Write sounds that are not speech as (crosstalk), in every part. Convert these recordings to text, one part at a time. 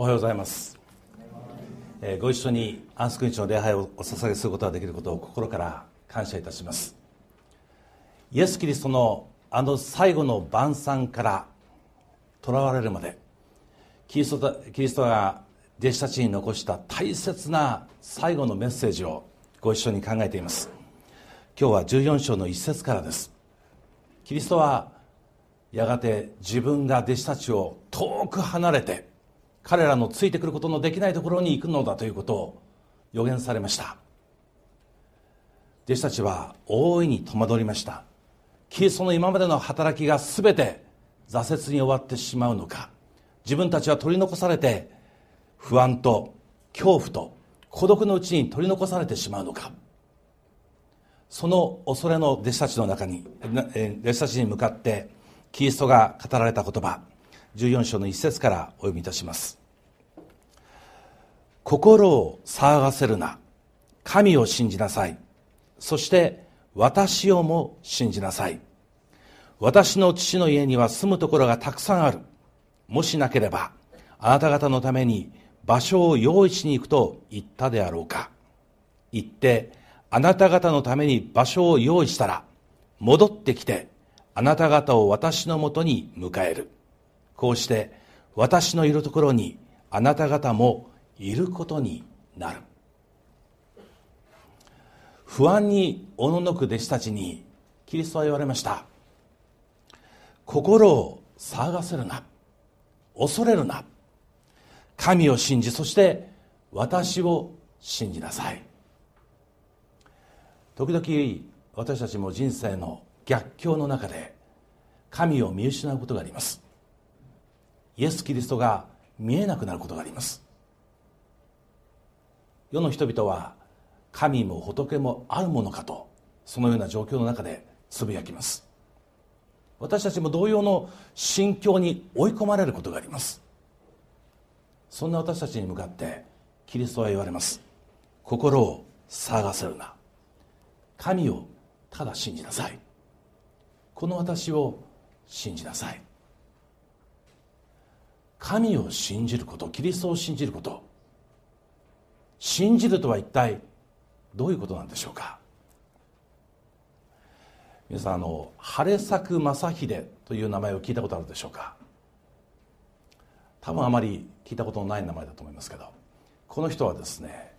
おはようございます、えー、ご一緒にアンスク日の礼拝をお捧げすることができることを心から感謝いたします。イエス・キリストのあの最後の晩餐から囚われるまでキリストキリストが弟子たちに残した大切な最後のメッセージをご一緒に考えています。今日は14章の一節からです。キリストはやがて自分が弟子たちを遠く離れて彼らのついてくることのできないところに行くのだということを予言されました。弟子たちは大いに戸惑いました。キリストの今までの働きが全て挫折に終わってしまうのか。自分たちは取り残されて不安と恐怖と孤独のうちに取り残されてしまうのか。その恐れの弟子たちの中に弟子たちに向かってキリストが語られた言葉14章の一節からお読みいたします。心を騒がせるな。神を信じなさい。そして私をも信じなさい。私の父の家には住むところがたくさんある。もしなければあなた方のために場所を用意しに行くと言ったであろうか。行ってあなた方のために場所を用意したら戻ってきてあなた方を私のもとに迎える。こうして私のいるところにあなた方もいることになる。不安におののく弟子たちにキリストは言われました。心を騒がせるな。恐れるな。神を信じそして私を信じなさい。時々私たちも人生の逆境の中で神を見失うことがあります。イエス・キリストが見えなくなることがあります。世の人々は神も仏もあるものかとそのような状況の中でつぶやきます。私たちも同様の心境に追い込まれることがあります。そんな私たちに向かってキリストは言われます。心を騒がせるな。神をただ信じなさい。この私を信じなさい。神を信じることキリストを信じること信じるとは一体どういうことなんでしょうか？皆さんあの晴作正秀という名前を聞いたことあるでしょうか？多分あまり聞いたことのない名前だと思いますけどこの人はですね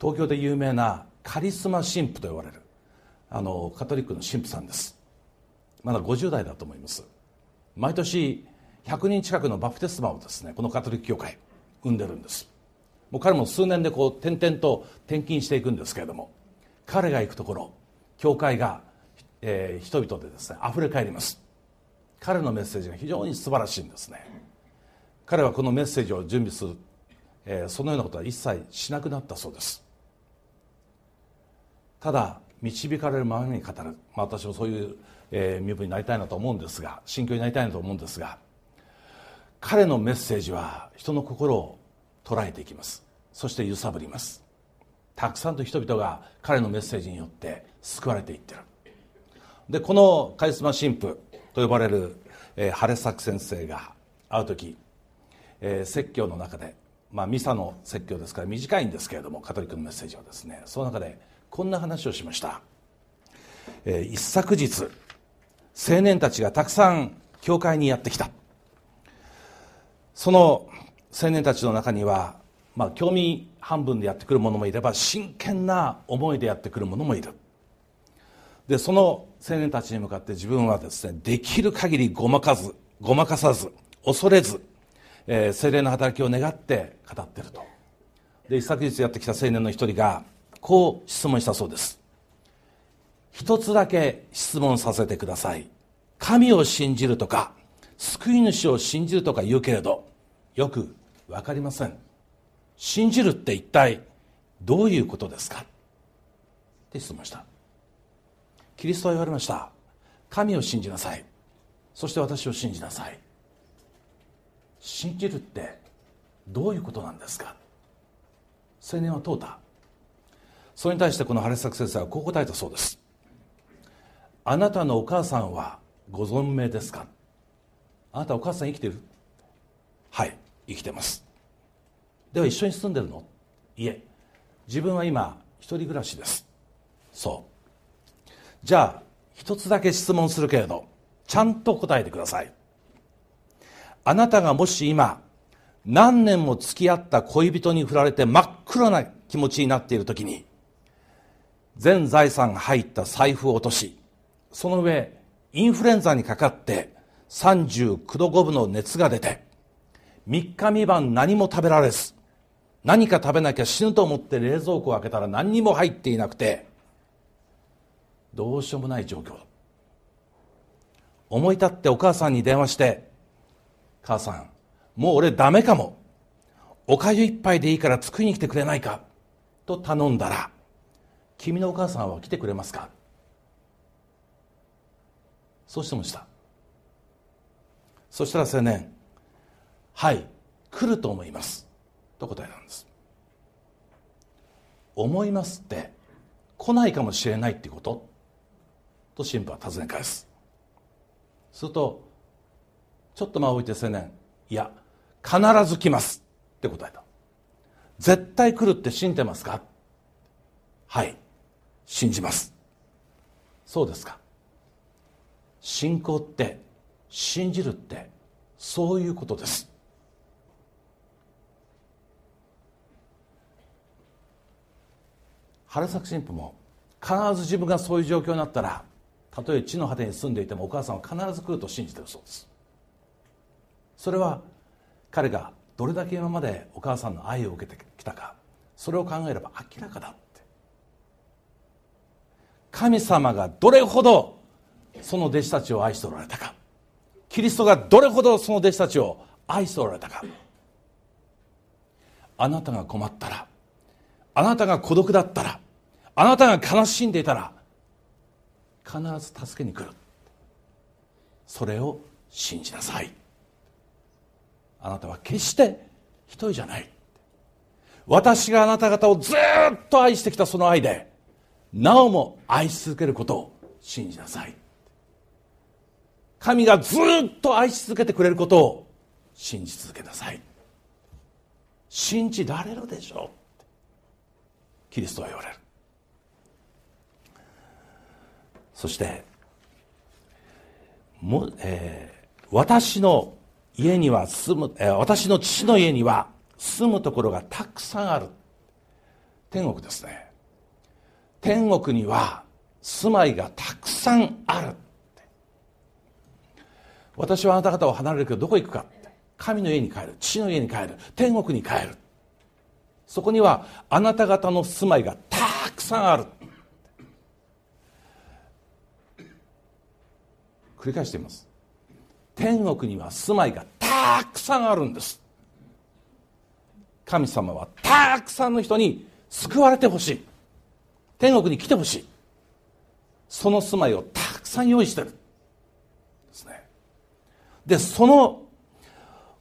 東京で有名なカリスマ神父と呼ばれるあのカトリックの神父さんです。まだ50代だと思います。毎年100人近くのバプテスマをですねこのカトリック教会生んでるんです。もう彼も数年でこう転々と転勤していくんですけれども彼が行くところ教会が、えー、人々でですね溢れ返ります。彼のメッセージが非常に素晴らしいんですね。彼はこのメッセージを準備する、えー、そのようなことは一切しなくなったそうです。ただ導かれるままに語る、まあ、私もそういう、えー、身分になりたいなと思うんですが心境になりたいなと思うんですが彼のメッセージは人の心を捉えていきます。そして揺さぶります。たくさんの人々が彼のメッセージによって救われていってる。でこのカリスマ神父と呼ばれる、えー、晴れ作先生が会う時、えー、説教の中でまあミサの説教ですから短いんですけれどもカトリックのメッセージはですねその中でこんな話をしました、えー、一昨日青年たちがたくさん教会にやってきた。その青年たちの中には、まあ、興味半分でやってくる者もいれば真剣な思いでやってくる者もいる。でその青年たちに向かって自分はですねできる限りごまかずごまかさず恐れず、えー、精霊の働きを願って語ってると。で一昨日やってきた青年の一人がこう質問したそうです。一つだけ質問させてください。神を信じるとか救い主を信じるとか言うけれどよく分かりません。信じるって一体どういうことですか？って質問した。キリストは言われました。神を信じなさい。そして私を信じなさい。信じるってどういうことなんですか？青年は問うた。それに対してこの晴作先生はこう答えたそうです。あなたのお母さんはご存命ですか？あなたお母さん生きてる？はい。生きてます。では一緒に住んでるの？いえ。自分は今一人暮らしです。そう。じゃあ一つだけ質問するけれどちゃんと答えてください。あなたがもし今何年も付き合った恋人に振られて真っ黒な気持ちになっている時に全財産が入った財布を落としその上インフルエンザにかかって39度5分の熱が出て3日3晩何も食べられず何か食べなきゃ死ぬと思って冷蔵庫を開けたら何にも入っていなくてどうしようもない状況。思い立ってお母さんに電話して「母さんもう俺ダメかも。おかゆ一杯でいいから作りに来てくれないか」と頼んだら「君のお母さんは来てくれますか?」そうしてました。そしたら青年「はい来ると思います」と答えたんです。思いますって来ないかもしれないってこと？と神父は尋ね返す。するとちょっと間を置いて青年いや必ず来ます。って答えた。絶対来るって信じてますか？はい信じます。そうですか。信仰って信じるってそういうことです。原作神父も必ず自分がそういう状況になったらたとえ地の果てに住んでいてもお母さんは必ず来ると信じてるそうです。それは彼がどれだけ今までお母さんの愛を受けてきたかそれを考えれば明らかだって。神様がどれほどその弟子たちを愛しておられたか。キリストがどれほどその弟子たちを愛しておられたか。あなたが困ったらあなたが孤独だったらあなたが悲しんでいたら必ず助けに来る。それを信じなさい。あなたは決して一人じゃない。私があなた方をずっと愛してきたその愛でなおも愛し続けることを信じなさい。神がずっと愛し続けてくれることを信じ続けなさい。信じられるでしょうキリストは言われる。そしても、えー、私の家には住む、えー、私の父の家には住むところがたくさんある。天国ですね。天国には住まいがたくさんある私はあなた方を離れるけどどこ行くか神の家に帰る。父の家に帰る。天国に帰る。そこにはあなた方の住まいがたくさんある。繰り返しています。天国には住まいがたくさんあるんです。神様はたくさんの人に救われてほしい。天国に来てほしい。その住まいをたくさん用意してる。ですね。でその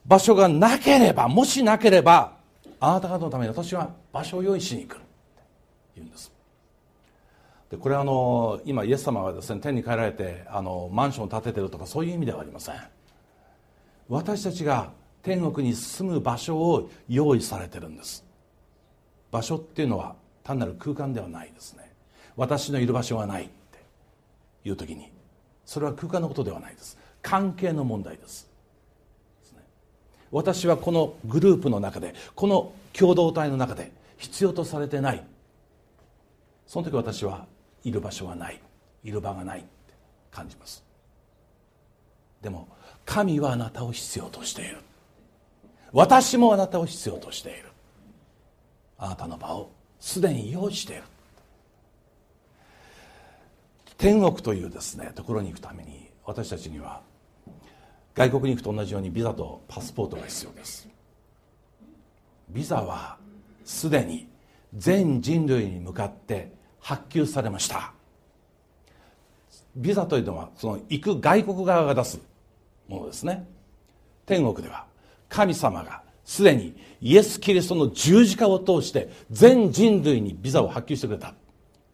場所がなければもしなければあなた方のために私は場所を用意しに行く。って言うんです。でこれはあの今イエス様がですね天に帰られてあのマンションを建ててるとかそういう意味ではありません。私たちが天国に住む場所を用意されてるんです。場所っていうのは単なる空間ではないですね。私のいる場所はないっていう時にそれは空間のことではないです。関係の問題です。私はこのグループの中でこの共同体の中で必要とされてない。その時私はいる場所はない。いる場がないって感じます。でも神はあなたを必要としている。私もあなたを必要としている。あなたの場をすでに用意している。天国というですねところに行くために私たちには外国に行くと同じようにビザとパスポートが必要です。ビザはすでに全人類に向かって発給されました。ビザというのはその行く外国側が出すものですね。天国では神様がすでにイエス・キリストの十字架を通して全人類にビザを発給してくれた。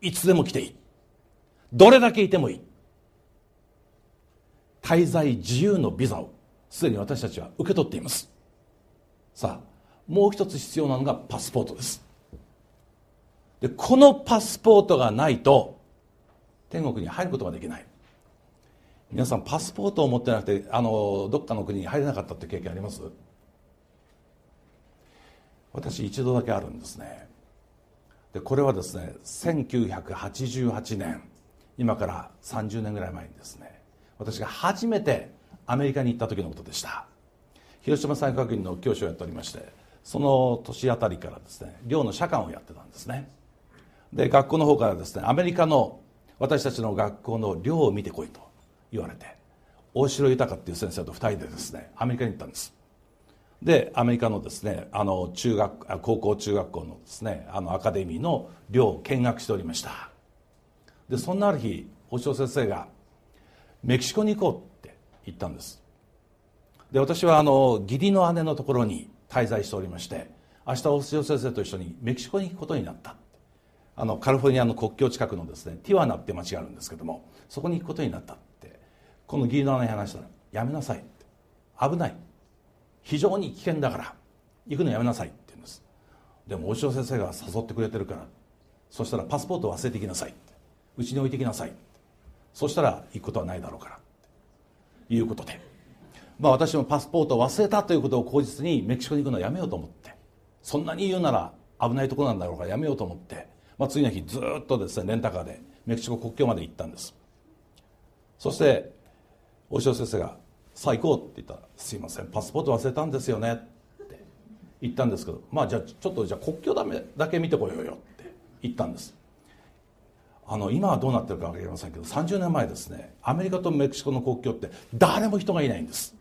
いつでも来ていい。どれだけいてもいい。滞在自由のビザをすでに私たちは受け取っています。さあもう一つ必要なのがパスポートです。でこのパスポートがないと天国に入ることができない。皆さんパスポートを持ってなくてあのどっかの国に入れなかったって経験あります？私一度だけあるんですね。でこれはですね1988年今から30年ぐらい前にですね私が初めてアメリカに行った時のことでした。広島産科学院の教師をやっておりましてその年あたりからですね寮の社官をやってたんですね。で学校の方からですねアメリカの私たちの学校の寮を見てこいと言われて大城豊っていう先生と2人でですねアメリカに行ったんです。でアメリカのですねあの中学高校中学校のですねあのアカデミーの寮を見学しておりました。でそんなある日大城先生がメキシコに行こうって言ったんです。で私はあの義理の姉のところに滞在しておりまして明日大城先生と一緒にメキシコに行くことになった。あのカリフォルニアの国境近くのですねティワナって町があるんですけどもそこに行くことになったってこの義理の姉に話したら「やめなさい」って。危ない。非常に危険だから行くのやめなさいって言うんです。でも大城先生が誘ってくれてるからそしたらパスポート忘れてきなさいうちに置いてきなさいそしたら行くことはないだろうからいうことで。まあ私もパスポートを忘れたということを口実にメキシコに行くのはやめようと思って。そんなに言うなら危ないところなんだろうからやめようと思ってまあ、次の日ずっとですねレンタカーでメキシコ国境まで行ったんです。そして大城先生が「さあ行こう」って言ったら「すいませんパスポート忘れたんですよね」って言ったんですけどまあじゃあちょっとじゃあ国境だめだけ見てこようよって言ったんです。あの今はどうなってるか分かりませんけど30年前ですねアメリカとメキシコの国境って誰も人がいないんです。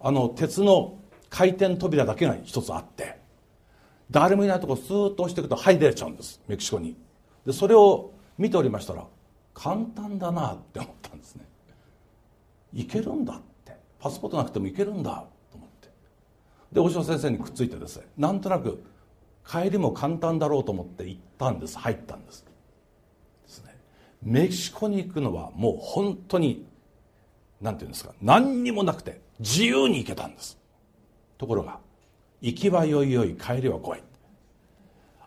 あの鉄の回転扉だけが一つあって誰もいないとこスーッと押していくと入れちゃうんです。メキシコに。でそれを見ておりましたら簡単だなって思ったんですね。いけるんだって。パスポートなくてもいけるんだと思って。で大城先生にくっついてですねなんとなく帰りも簡単だろうと思って行ったんです。入ったんです。ですね。メキシコに行くのはもう本当に何て言うんですか何にもなくて自由に行けたんです。ところが行きはよいよい帰りは怖い。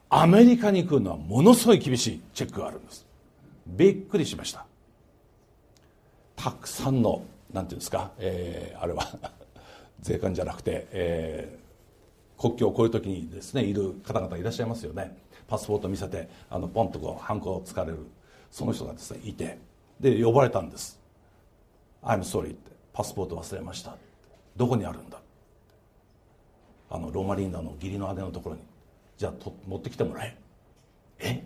アメリカに来るのはものすごい厳しい。チェックがあるんです。びっくりしました。たくさんのなんていうんですか、えー、あれは (laughs) 税関じゃなくて、えー、国境を越える時にですねいる方々いらっしゃいますよね。パスポート見せてあのポンとこうハンコをつかれるその人がですねいて。で呼ばれたんです「I'm sorry」って「パスポート忘れました」どこにあるんだ？あのローマリンダの義理の姉のところにじゃあと持ってきてもらえ。え？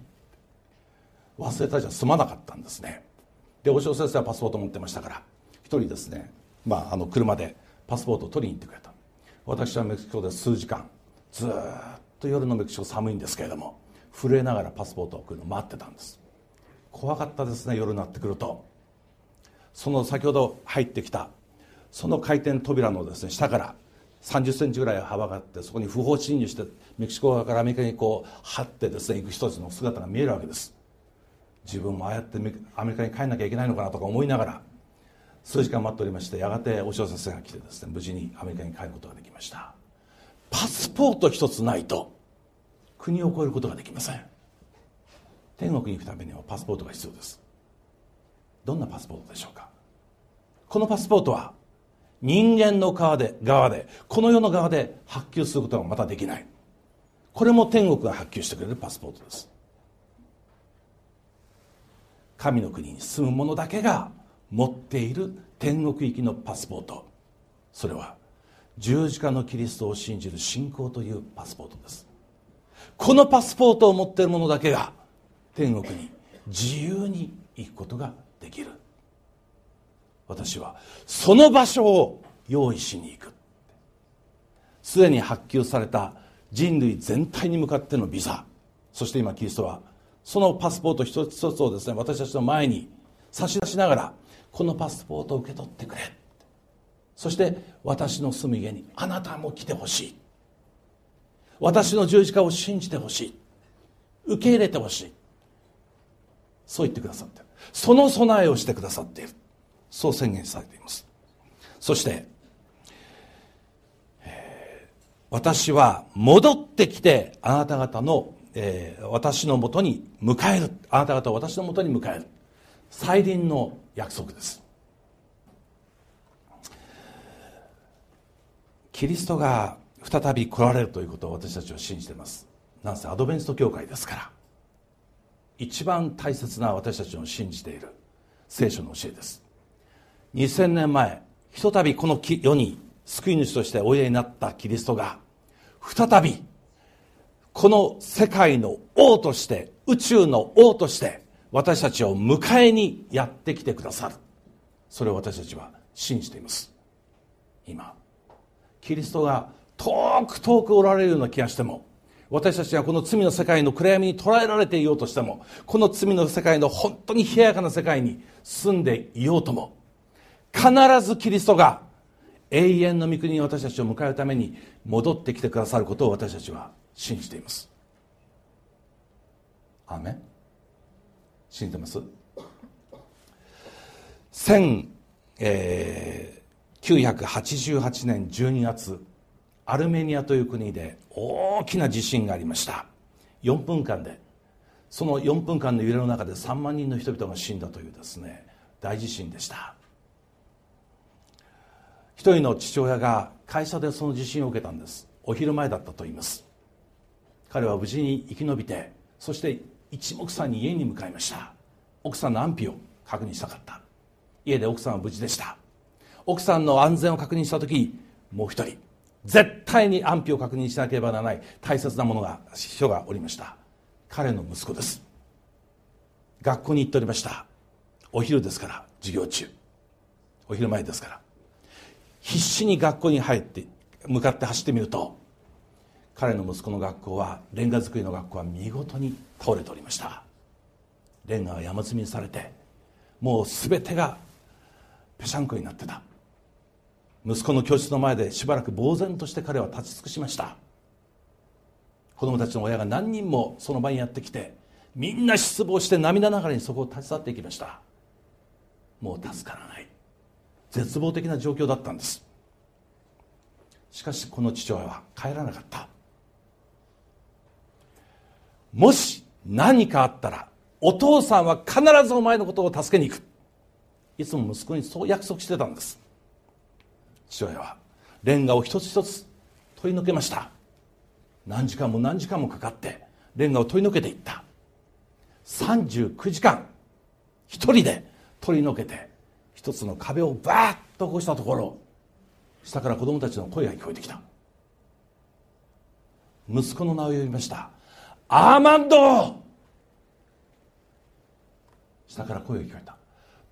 忘れたじゃ済まなかったんですね。で大城先生はパスポート持ってましたから一人ですね、まあ、あの車でパスポートを取りに行ってくれた。私はメキシコで数時間ずっと夜のメキシコ寒いんですけれども震えながらパスポートを送るのを待ってたんです。怖かったですね夜になってくると。その先ほど入ってきたその回転扉のですね下から30センチぐらい幅があってそこに不法侵入してメキシコ側からアメリカにこう張ってですね行く人たちの姿が見えるわけです。自分もああやってアメリカに帰んなきゃいけないのかなとか思いながら数時間待っておりましてやがてお嬢先生が来てですね無事にアメリカに帰ることができました。パスポート一つないと国を越えることができません。天国に行くためにはパスポートが必要です。どんなパスポートでしょうか。このパスポートは人間の側で側でこの世の側で発給することがまたできない。これも天国が発給してくれるパスポートです。神の国に住む者だけが持っている天国行きのパスポート。それは十字架のキリストを信じる信仰というパスポートです。このパスポートを持っている者だけが天国に自由に行くことができる。私はその場所を用意しに行く。すでに発給された人類全体に向かってのビザ。そして今キリストはそのパスポート一つ一つをですね私たちの前に差し出しながらこのパスポートを受け取ってくれ。そして私の住む家にあなたも来てほしい。私の十字架を信じてほしい。受け入れてほしい。そう言ってくださってる。その備えをしてくださっている。そう宣言されています。そして、私は戻ってきてあなた方の、えー、私のもとに迎える。あなた方を私のもとに迎える。再臨の約束です。キリストが再び来られるということを私たちは信じています。なんせアドベンスト教会ですから。一番大切な私たちの信じている聖書の教えです。2000年前ひとたびこの世に救い主としておいでになったキリストが再びこの世界の王として宇宙の王として私たちを迎えにやってきてくださる。それを私たちは信じています。今キリストが遠く遠くおられるような気がしても私たちがこの罪の世界の暗闇に捉えられていようとしてもこの罪の世界の本当に冷やかな世界に住んでいようとも必ずキリストが永遠の御国に私たちを迎えるために戻ってきてくださることを私たちは信じています。アーメン。信じてます？1988年12月アルメニアという国で大きな地震がありました。4分間で。その4分間の揺れの中で3万人の人々が死んだというですね大地震でした。一人の父親が会社でその地震を受けたんです。お昼前だったと言います。彼は無事に生き延びてそして一目散に家に向かいました。奥さんの安否を確認したかった。家で奥さんは無事でした。奥さんの安全を確認した時もう一人絶対に安否を確認しなければならない大切なものが人がおりました。彼の息子です。学校に行っておりました。お昼ですから授業中。お昼前ですから。必死に学校に入って向かって走ってみると彼の息子の学校はレンガ造りの学校は見事に倒れておりました。レンガが山積みにされてもう全てがぺしゃんこになってた。息子の教室の前でしばらく呆然として彼は立ち尽くしました。子供たちの親が何人もその場にやってきてみんな失望して涙ながらにそこを立ち去っていきました。もう助からない。絶望的な状況だったんです。しかしこの父親は帰らなかった。もし何かあったらお父さんは必ずお前のことを助けに行く。いつも息子にそう約束してたんです。父親はレンガを一つ一つ取り除けました。何時間も何時間もかかってレンガを取り除けていった。39時間一人で取り除けて一つの壁をバーッと起こしたところ下から子供たちの声が聞こえてきた。息子の名を呼びました。アーマンド！下から声が聞こえた。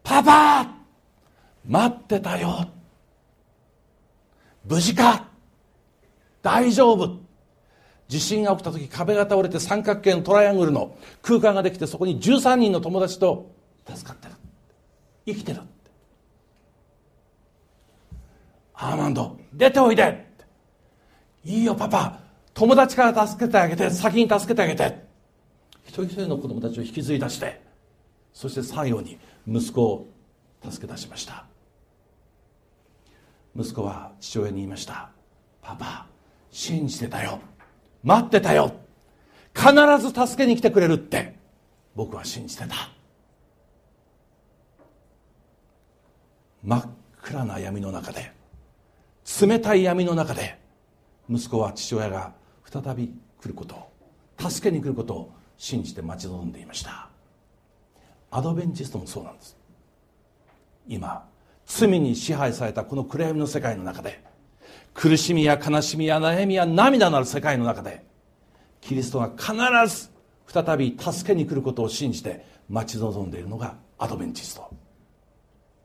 パパ！待ってたよ！無事か！大丈夫！地震が起きた時壁が倒れて三角形のトライアングルの空間ができてそこに13人の友達と助かってる。生きてる。アーマンド出ておいで。いいよパパ。友達から助けてあげて先に助けてあげて。一人一人の子供たちを引きずり出してそして最後に息子を助け出しました。息子は父親に言いました。パパ信じてたよ。待ってたよ。必ず助けに来てくれるって。僕は信じてた。真っ暗な闇の中で冷たい闇の中で息子は父親が再び来ることを助けに来ることを信じて待ち望んでいました。アドベンチストもそうなんです。今罪に支配されたこの暗闇の世界の中で苦しみや悲しみや悩みや涙のある世界の中でキリストが必ず再び助けに来ることを信じて待ち望んでいるのがアドベンチスト。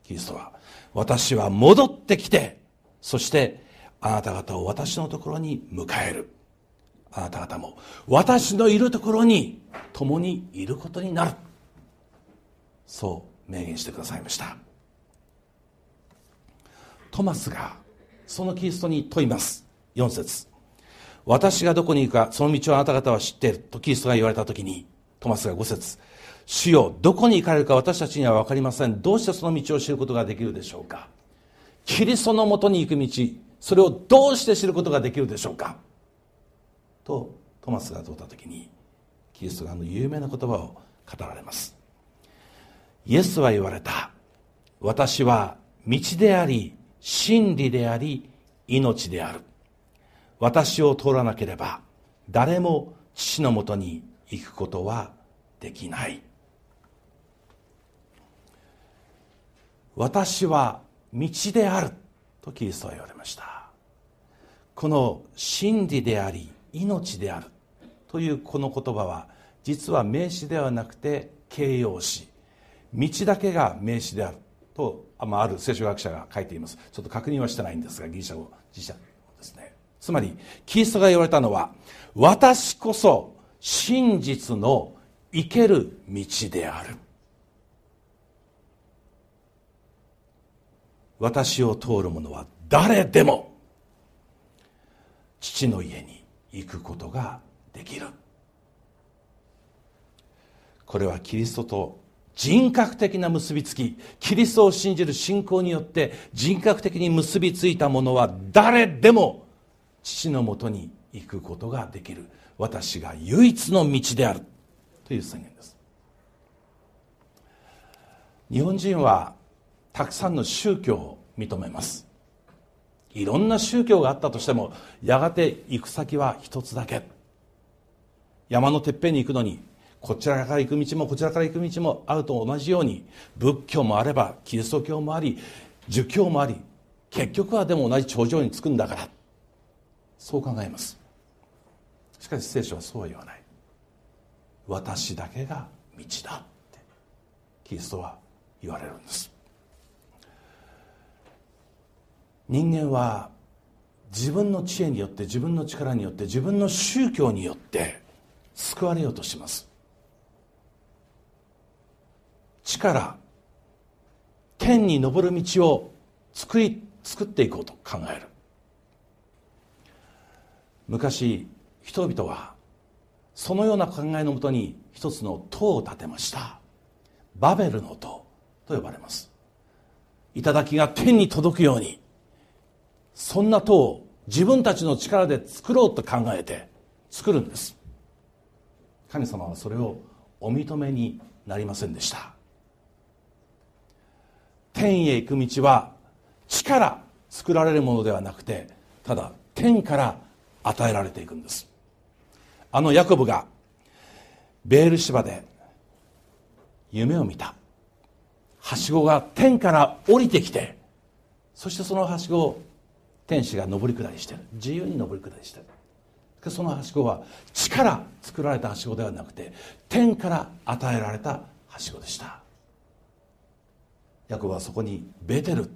キリストは私は戻ってきてそしてあなた方を私のところに迎える。あなた方も私のいるところに共にいることになる。そう明言してくださいました。トマスがそのキリストに問います。4節。私がどこに行くかその道をあなた方は知っている。とキリストが言われた時にトマスが5節。主よどこに行かれるか私たちには分かりません。どうしてその道を知ることができるでしょうか。キリストのもとに行く道それをどうして知ることができるでしょうか？とトマスが問った時にキリストがあの有名な言葉を語られます。イエスは言われた。私は道であり真理であり命である。私を通らなければ誰も父のもとに行くことはできない。私は道であるとキリストは言われました。この真理であり命であるというこの言葉は実は名詞ではなくて形容詞。道だけが名詞であるとある聖書学者が書いています。ちょっと確認はしてないんですがギリシャ語辞書ですね。つまりキリストが言われたのは私こそ真実の生ける道である。私を通る者は誰でも父の家に行くことができる。これはキリストと人格的な結びつき。キリストを信じる信仰によって人格的に結びついた者は誰でも父のもとに行くことができる。私が唯一の道である。という宣言です。日本人はたくさんの宗教を認めます。いろんな宗教があったとしてもやがて行く先は一つだけ。山のてっぺんに行くのにこちらから行く道もこちらから行く道もあると同じように仏教もあればキリスト教もあり儒教もあり結局はでも同じ頂上に着くんだから。そう考えます。しかし聖書はそうは言わない。私だけが道だってキリストは言われるんです。人間は自分の知恵によって自分の力によって自分の宗教によって救われようとします。力天に昇る道を作り作っていこうと考える。昔人々はそのような考えのもとに一つの塔を建てました。バベルの塔と呼ばれます。頂が天に届くようにそんな塔を自分たちの力で作ろうと考えて作るんです。神様はそれをお認めになりませんでした。天へ行く道は地から作られるものではなくてただ天から与えられていくんです。あのヤコブがベール芝で夢を見た。はしごが天から降りてきてそしてそのはしごを天使が上り下りしてる。自由に上り下りしてる。そのはしごは地から作られたはしごではなくて天から与えられたはしごでした。ヤコブはそこにベテル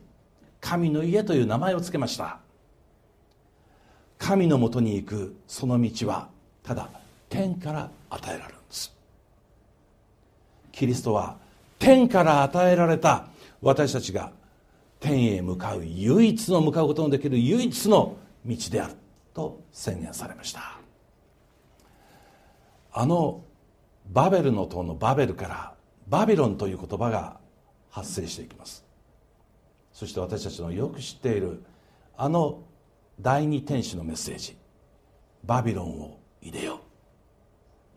神の家という名前を付けました。神のもとに行くその道はただ天から与えられるんです。キリストは天から与えられた私たちが天へ向かう唯一の向かうことのできる唯一の道であると宣言されました。あのバベルの塔のバベルからバビロンという言葉が発生していきます。そして私たちのよく知っているあの第二天使のメッセージ。バビロンを入れよ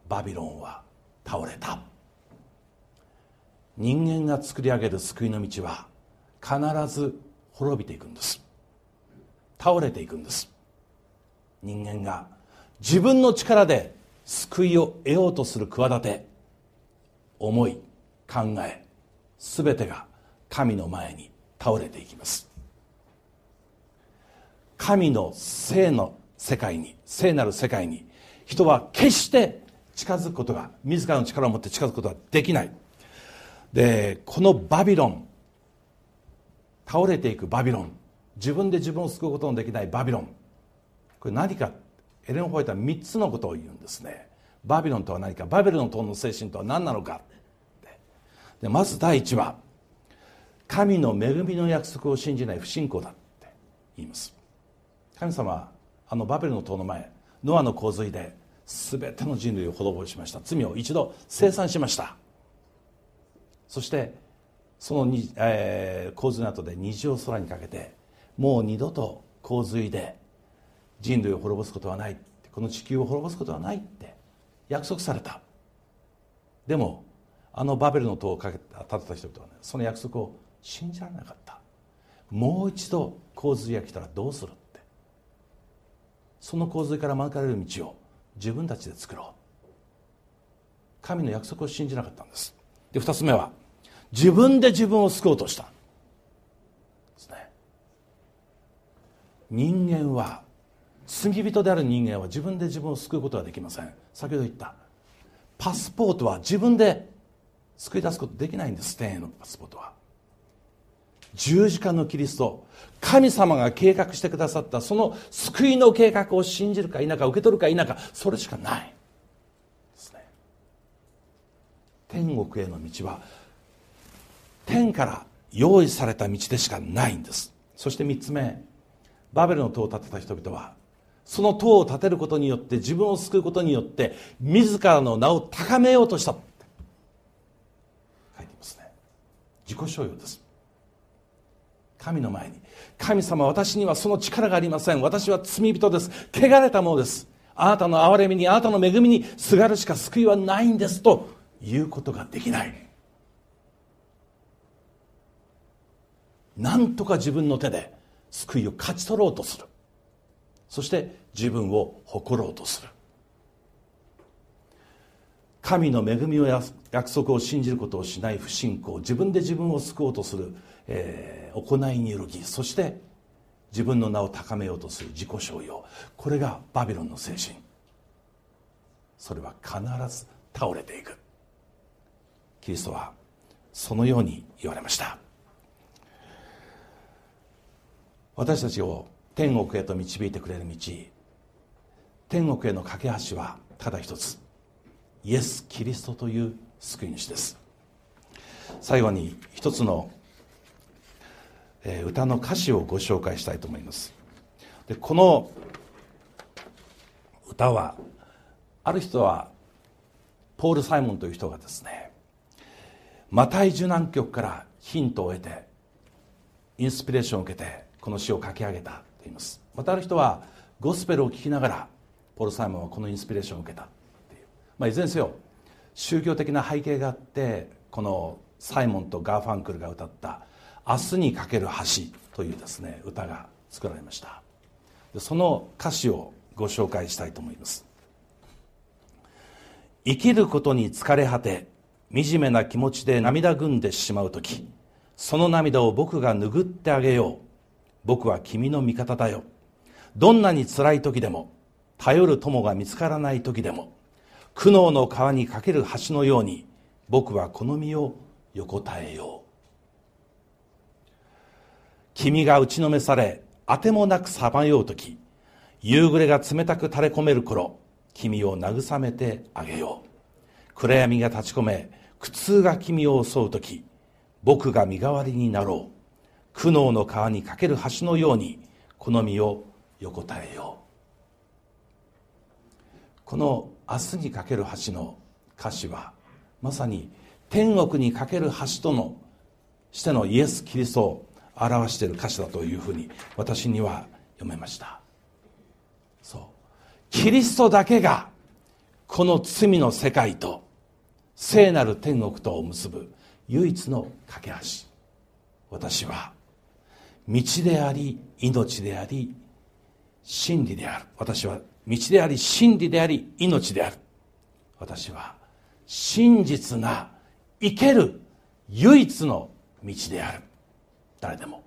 バビロンは倒れた。人間が作り上げる救いの道は必ず滅びていくんです。倒れていくんです。人間が自分の力で救いを得ようとする企て思い考え全てが神の前に倒れていきます。神の聖の世界に聖なる世界に人は決して近づくことが自らの力を持って近づくことはできない。でこのバビロン倒れていくバビロン。自分で自分を救うことのできないバビロン。これ何かエレン・ホワイトは3つのことを言うんですね。バビロンとは何かバベルの塔の精神とは何なのか。でまず第一は神の恵みの約束を信じない不信仰だって言います。神様はあのバベルの塔の前ノアの洪水で全ての人類を滅ぼしました。罪を一度清算しました。そしてそのに、えー、洪水の後で虹を空にかけてもう二度と洪水で人類を滅ぼすことはない。この地球を滅ぼすことはないって約束された。でもあのバベルの塔をかけ建てた人々はねその約束を信じられなかった。もう一度洪水が来たらどうするって。その洪水から免れる道を自分たちで作ろう。神の約束を信じなかったんです。で2つ目は自分で自分を救おうとした。ですね。人間は罪人である人間は自分で自分を救うことはできません。先ほど言ったパスポートは自分で救い出すことできないんです。天へのパスポートは。十字架のキリスト神様が計画してくださったその救いの計画を信じるか否か受け取るか否かそれしかない。ですね。天国への道は天から用意された道でしかないんです。そして3つ目バベルの塔を建てた人々はその塔を建てることによって自分を救うことによって自らの名を高めようとした。書いていますね。自己所有です。神の前に。神様私にはその力がありません。私は罪人です。汚れたものです。あなたの憐れみにあなたの恵みにすがるしか救いはないんです。ということができない。なんとか自分の手で救いを勝ち取ろうとする。そして自分を誇ろうとする。神の恵みを約束を信じることをしない不信仰自分で自分を救おうとする、えー、行いによる義そして自分の名を高めようとする自己商用これがバビロンの精神。それは必ず倒れていく。キリストはそのように言われました。私たちを天国へと導いてくれる道。天国への架け橋はただ一つ。イエス・キリストという救い主です。最後に一つの、歌の歌詞をご紹介したいと思います。でこの歌はある人はポール・サイモンという人がですねマタイ受難曲からヒントを得てインスピレーションを受けてこの詩を書き上げた言います。またある人はゴスペルを聞きながらポール・サイモンはこのインスピレーションを受けたっていう、まあ、いずれにせよ宗教的な背景があってこのサイモンとガーファンクルが歌った「明日にかける橋」というですね歌が作られました。その歌詞をご紹介したいと思います。生きることに疲れ果て惨めな気持ちで涙ぐんでしまう時その涙を僕が拭ってあげよう。僕は君の味方だよ。どんなに辛い時でも頼る友が見つからない時でも苦悩の川に架ける橋のように僕はこの身を横たえよう。君が打ちのめされあてもなくさまよう時夕暮れが冷たく垂れ込める頃君を慰めてあげよう。暗闇が立ち込め苦痛が君を襲う時僕が身代わりになろう。苦悩の川に架ける橋のようにこの身を横たえよう。この「明日に架ける橋」の歌詞はまさに天国に架ける橋とのしてのイエス・キリストを表している歌詞だというふうに私には読めました。そう。キリストだけがこの罪の世界と聖なる天国とを結ぶ唯一の架け橋私は道であり命であり真理である。私は道であり真理であり命である。私は真実が生ける唯一の道である。誰でも。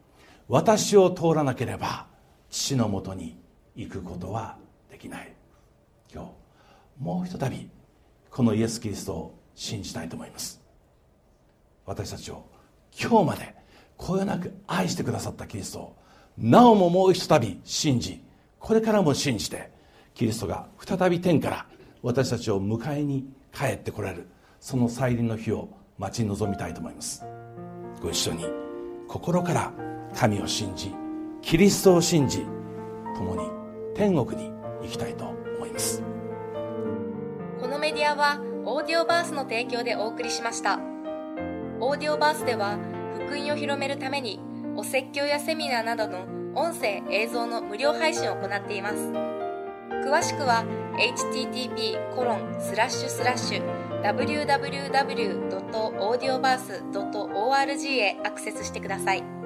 私を通らなければ父のもとに行くことはできない。今日もうひとたびこのイエス・キリストを信じたいと思います。私たちを今日までこよなく愛してくださったキリストを。なおももうひとたび信じこれからも信じてキリストが再び天から私たちを迎えに帰ってこられる。その再臨の日を待ち望みたいと思います。ご一緒に心から神を信じキリストを信じ共に天国に行きたいと思います。このメディアはオーディオバースの提供でお送りしました。オーディオバースでは福音を広めるためにお説教やセミナーなどの音声映像の無料配信を行っています詳しくは http コロンスラッシュスラッシュ www.audioverse.org へアクセスしてください。